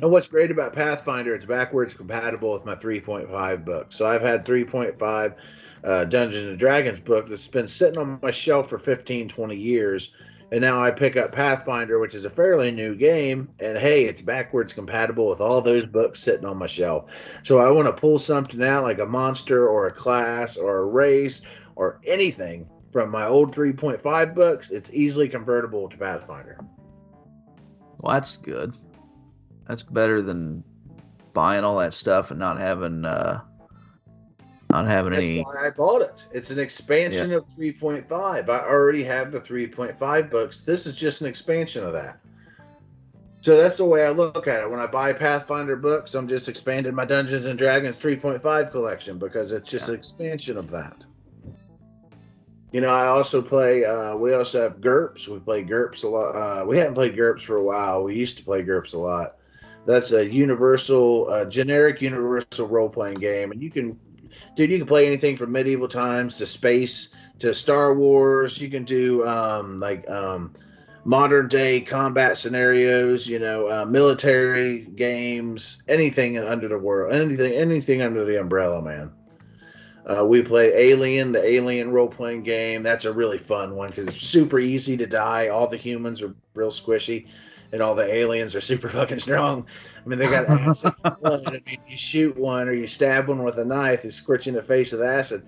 And what's great about Pathfinder, it's backwards compatible with my 3.5 book. So I've had 3.5 uh, Dungeons and Dragons book that's been sitting on my shelf for 15, 20 years. And now I pick up Pathfinder, which is a fairly new game, and hey, it's backwards compatible with all those books sitting on my shelf. So I want to pull something out like a monster or a class or a race or anything from my old 3.5 books. It's easily convertible to Pathfinder. Well, that's good. That's better than buying all that stuff and not having uh, not having That's any. why I bought it. It's an expansion yeah. of 3.5. I already have the 3.5 books. This is just an expansion of that. So that's the way I look at it. When I buy Pathfinder books, I'm just expanding my Dungeons and Dragons 3.5 collection because it's just yeah. an expansion of that. You know, I also play. Uh, we also have GURPS. We play GURPS a lot. Uh, we haven't played GURPS for a while. We used to play GURPS a lot. That's a universal, uh, generic universal role playing game, and you can dude, you can play anything from medieval times to space to Star Wars. You can do um, like um, modern day combat scenarios. You know, uh, military games, anything under the world, anything, anything under the umbrella, man. Uh, we play Alien, the Alien role playing game. That's a really fun one because it's super easy to die. All the humans are real squishy, and all the aliens are super fucking strong. I mean, they got acid *laughs* blood. I mean, you shoot one or you stab one with a knife, it's scorching the face with acid.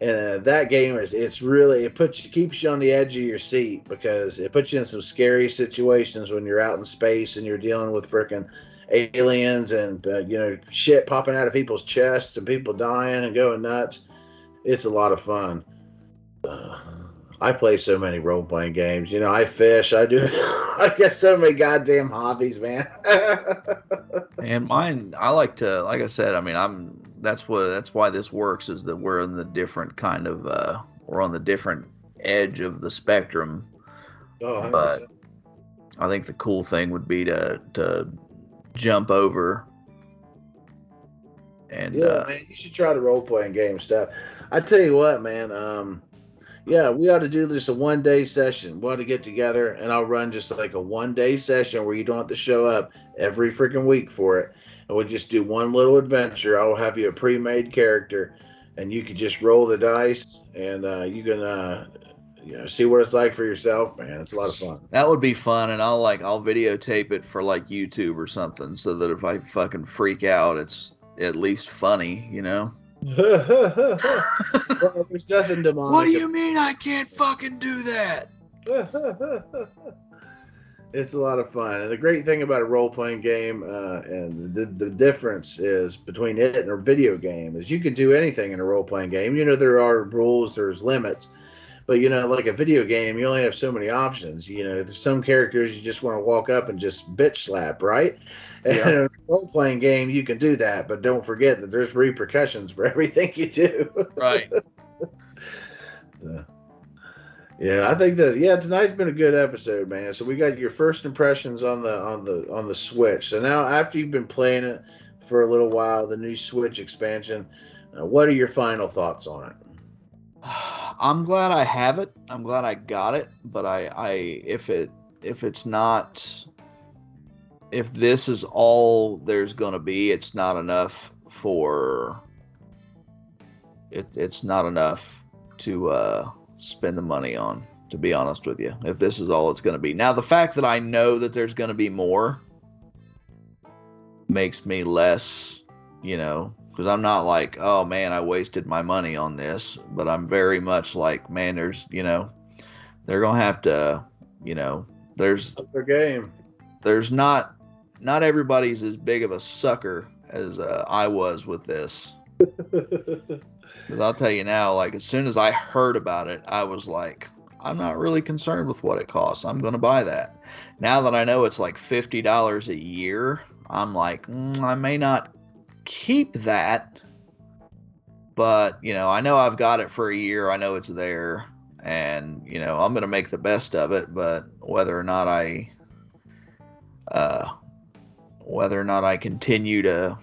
And uh, that game is it's really it puts you keeps you on the edge of your seat because it puts you in some scary situations when you're out in space and you're dealing with freaking aliens and uh, you know shit popping out of people's chests and people dying and going nuts. It's a lot of fun. Uh, I play so many role playing games. You know, I fish. I do. *laughs* I got so many goddamn hobbies, man. *laughs* and mine, I like to, like I said, I mean, I'm. That's what. That's why this works is that we're in the different kind of. uh We're on the different edge of the spectrum. Oh, 100%. but I think the cool thing would be to to jump over. And yeah, uh, man, you should try the role playing game stuff. I tell you what, man. Um, yeah, we ought to do this a one day session. We ought to get together and I'll run just like a one day session where you don't have to show up every freaking week for it. And we'll just do one little adventure. I'll have you a pre made character and you can just roll the dice and uh, you can uh, you know see what it's like for yourself man it's a lot of fun that would be fun and i'll like i'll videotape it for like youtube or something so that if i fucking freak out it's at least funny you know *laughs* well, there's nothing demonic what do you mean i can't fucking do that *laughs* it's a lot of fun and the great thing about a role-playing game uh, and the, the difference is between it and a video game is you can do anything in a role-playing game you know there are rules there's limits but you know, like a video game, you only have so many options. You know, there's some characters you just want to walk up and just bitch slap, right? And yeah. *laughs* in a role playing game, you can do that, but don't forget that there's repercussions for *laughs* everything you do. Right. *laughs* yeah, I think that yeah, tonight's been a good episode, man. So we got your first impressions on the on the on the Switch. So now after you've been playing it for a little while, the new Switch expansion, uh, what are your final thoughts on it? *sighs* I'm glad I have it. I'm glad I got it. But I, I if it if it's not if this is all there's gonna be, it's not enough for it. It's not enough to uh, spend the money on. To be honest with you, if this is all it's gonna be. Now the fact that I know that there's gonna be more makes me less, you know, because I'm not like, oh man, I wasted my money on this, but I'm very much like, man, there's, you know, they're gonna have to, you know, there's their game. There's not, not everybody's as big of a sucker as uh, I was with this. *laughs* Because I'll tell you now, like as soon as I heard about it, I was like, I'm not really concerned with what it costs. I'm gonna buy that. Now that I know it's like fifty dollars a year, I'm like, mm, I may not keep that. But, you know, I know I've got it for a year. I know it's there. And, you know, I'm going to make the best of it. But whether or not I, uh, whether or not I continue to,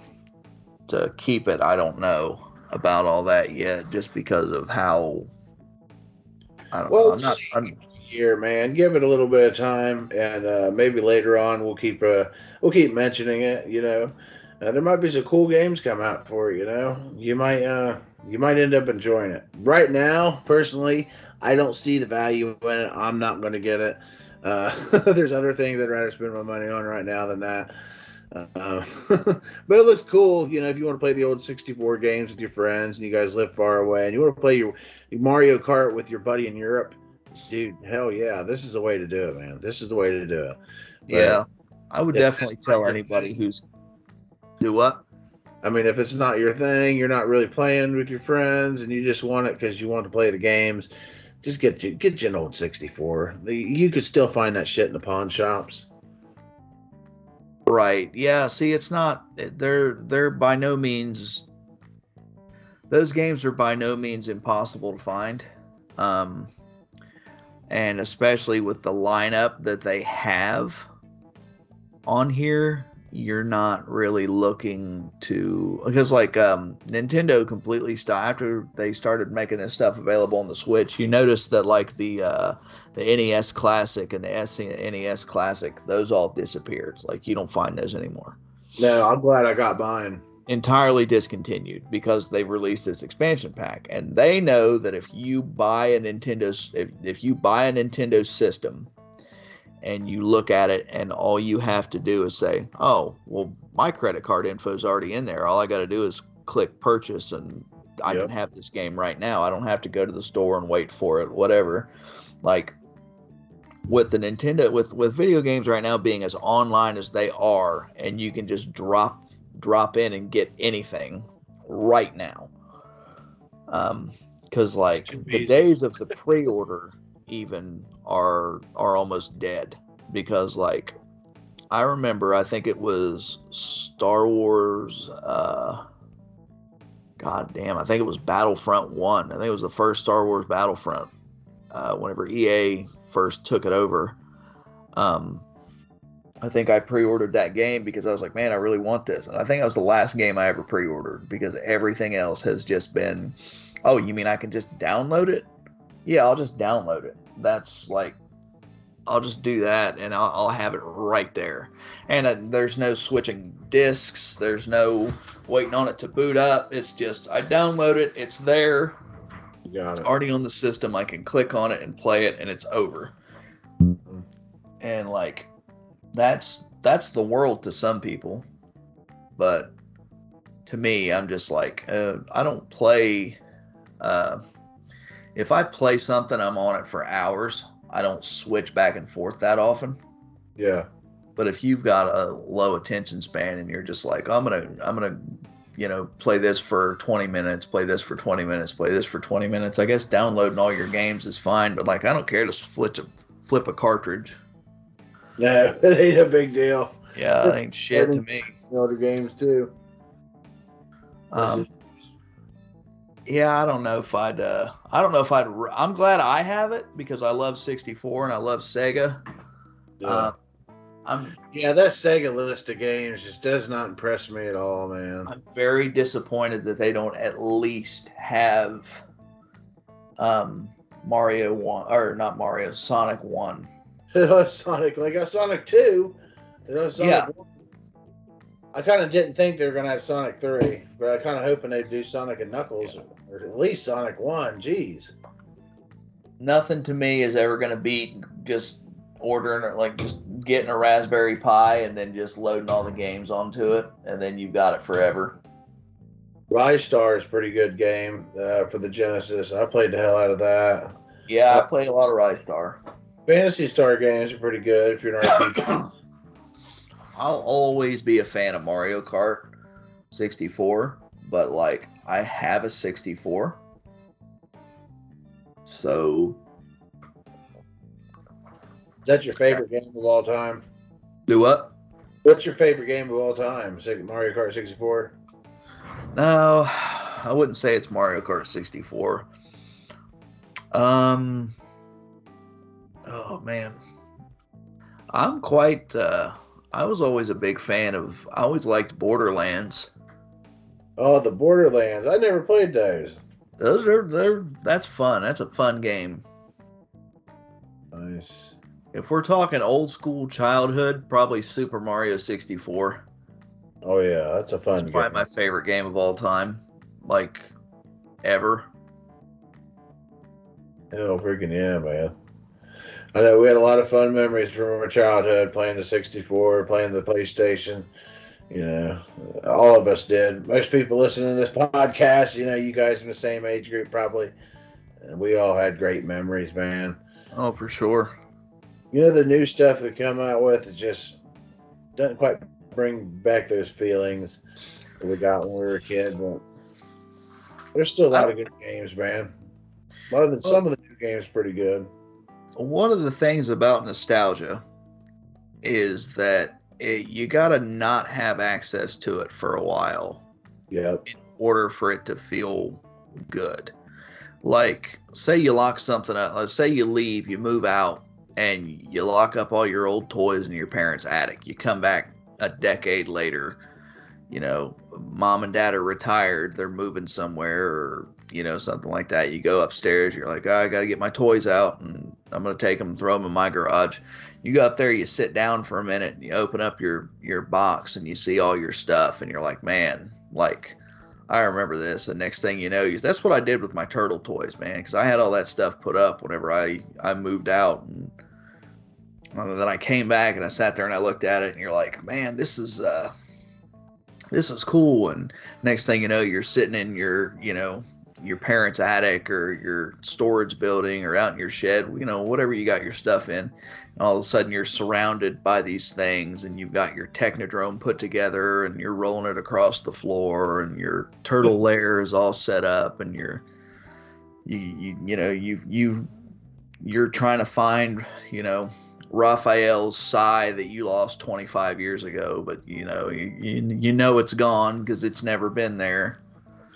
to keep it, I don't know about all that yet, just because of how. I don't well, know. I'm not. I'm, year, man. Give it a little bit of time, and uh, maybe later on we'll keep uh, we'll keep mentioning it. You know, uh, there might be some cool games come out for you. You know, you might uh, you might end up enjoying it. Right now, personally, I don't see the value in it. I'm not going to get it. Uh, *laughs* there's other things I'd rather spend my money on right now than that. Uh, *laughs* but it looks cool, you know. If you want to play the old 64 games with your friends and you guys live far away, and you want to play your, your Mario Kart with your buddy in Europe, dude, hell yeah, this is the way to do it, man. This is the way to do it. But yeah, I would definitely tell anybody who's do what? I mean, if it's not your thing, you're not really playing with your friends, and you just want it because you want to play the games. Just get you get you an old 64. The, you could still find that shit in the pawn shops. Right. Yeah. See, it's not. They're they're by no means. Those games are by no means impossible to find, um, and especially with the lineup that they have on here you're not really looking to because like um, Nintendo completely stopped after they started making this stuff available on the Switch. You notice that like the uh, the NES Classic and the SNES Classic, those all disappeared. Like you don't find those anymore. No, I'm glad I got mine. Entirely discontinued because they released this expansion pack, and they know that if you buy a Nintendo, if, if you buy a Nintendo system and you look at it and all you have to do is say, "Oh, well, my credit card info is already in there. All I got to do is click purchase and I yep. can have this game right now. I don't have to go to the store and wait for it, whatever." Like with the Nintendo with with video games right now being as online as they are and you can just drop drop in and get anything right now. Um cuz like the days of the pre-order even are are almost dead because like I remember I think it was Star Wars uh God damn, I think it was Battlefront 1. I think it was the first Star Wars Battlefront uh whenever EA first took it over. Um I think I pre-ordered that game because I was like, man, I really want this. And I think that was the last game I ever pre-ordered because everything else has just been, oh, you mean I can just download it? Yeah, I'll just download it. That's like I'll just do that and I'll, I'll have it right there. And uh, there's no switching discs. There's no waiting on it to boot up. It's just I download it. It's there. got it. it's already on the system. I can click on it and play it, and it's over. Mm-hmm. And like that's that's the world to some people, but to me, I'm just like uh, I don't play. Uh, if I play something, I'm on it for hours. I don't switch back and forth that often. Yeah. But if you've got a low attention span and you're just like, I'm gonna, I'm gonna, you know, play this for 20 minutes, play this for 20 minutes, play this for 20 minutes. I guess downloading all your games is fine, but like, I don't care to flip a flip a cartridge. No, *laughs* it ain't a big deal. Yeah, it ain't shit to me. Other games too. Um, yeah, I don't know if I'd. Uh, I don't know if I'd. I'm glad I have it because I love 64 and I love Sega. Yeah. Uh, I'm. Yeah, that Sega list of games just does not impress me at all, man. I'm very disappointed that they don't at least have um, Mario one or not Mario Sonic one. *laughs* Sonic like a Sonic two. Sonic yeah. 1. I kind of didn't think they were gonna have Sonic three, but I kind of hoping they'd do Sonic and Knuckles or at least Sonic One. Jeez. Nothing to me is ever gonna beat just ordering or like just getting a Raspberry Pi and then just loading all the games onto it, and then you've got it forever. Ristar is a pretty good game uh, for the Genesis. I played the hell out of that. Yeah, I played a lot of Ristar. Phantasy Star games are pretty good if you're an not. *coughs* I'll always be a fan of Mario Kart 64, but like I have a 64. So Is that your favorite game of all time? Do what? What's your favorite game of all time? Mario Kart 64? No, I wouldn't say it's Mario Kart 64. Um Oh man. I'm quite uh I was always a big fan of. I always liked Borderlands. Oh, the Borderlands! I never played those. Those are they're that's fun. That's a fun game. Nice. If we're talking old school childhood, probably Super Mario 64. Oh yeah, that's a fun. It's probably my favorite game of all time, like ever. Oh freaking yeah, man! I know we had a lot of fun memories from our childhood playing the 64, playing the PlayStation. You know, all of us did. Most people listening to this podcast, you know, you guys in the same age group probably. And we all had great memories, man. Oh, for sure. You know, the new stuff that come out with it just doesn't quite bring back those feelings that we got when we were a kid, but there's still a lot of good games, man. A lot of the, some of the new games pretty good one of the things about nostalgia is that it, you got to not have access to it for a while. Yeah. In order for it to feel good. Like, say you lock something up. Let's say you leave, you move out, and you lock up all your old toys in your parents' attic. You come back a decade later, you know, mom and dad are retired, they're moving somewhere or, you know, something like that. You go upstairs, you're like, oh, I got to get my toys out and I'm going to take them, throw them in my garage. You go up there, you sit down for a minute and you open up your, your box and you see all your stuff and you're like, man, like, I remember this. And next thing you know, that's what I did with my turtle toys, man, because I had all that stuff put up whenever I, I moved out. And then I came back and I sat there and I looked at it and you're like, man, this is, uh, this is cool. And next thing you know, you're sitting in your, you know, your parents' attic or your storage building or out in your shed, you know, whatever you got your stuff in. And all of a sudden you're surrounded by these things and you've got your technodrome put together and you're rolling it across the floor and your turtle lair is all set up and you're you you, you know you you you're trying to find, you know, Raphael's sai that you lost 25 years ago, but you know you you, you know it's gone because it's never been there.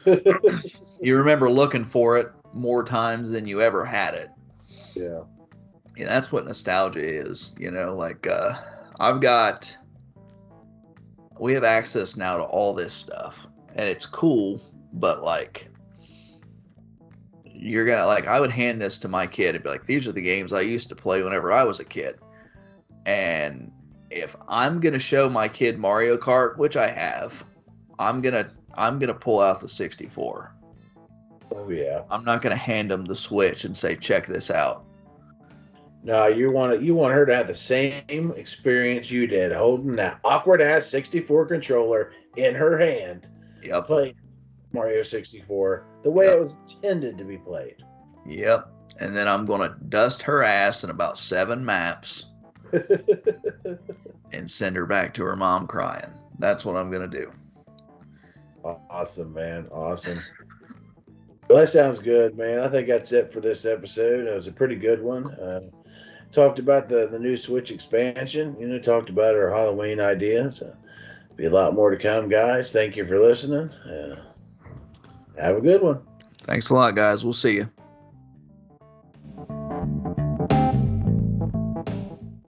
You remember looking for it more times than you ever had it. Yeah. Yeah, that's what nostalgia is. You know, like uh, I've got, we have access now to all this stuff, and it's cool. But like, you're gonna like, I would hand this to my kid and be like, "These are the games I used to play whenever I was a kid," and if I'm gonna show my kid Mario Kart, which I have, I'm gonna I'm gonna pull out the 64. Oh yeah. I'm not gonna hand them the Switch and say, "Check this out." No, you want you want her to have the same experience you did, holding that awkward ass 64 controller in her hand, yep. playing Mario 64 the way yep. it was intended to be played. Yep. And then I'm gonna dust her ass in about seven maps *laughs* and send her back to her mom crying. That's what I'm gonna do. Awesome, man. Awesome. well, that sounds good, man. I think that's it for this episode. It was a pretty good one. Uh, talked about the the new Switch expansion. You know, talked about our Halloween ideas. So be a lot more to come, guys. Thank you for listening. Uh, have a good one. Thanks a lot, guys. We'll see you.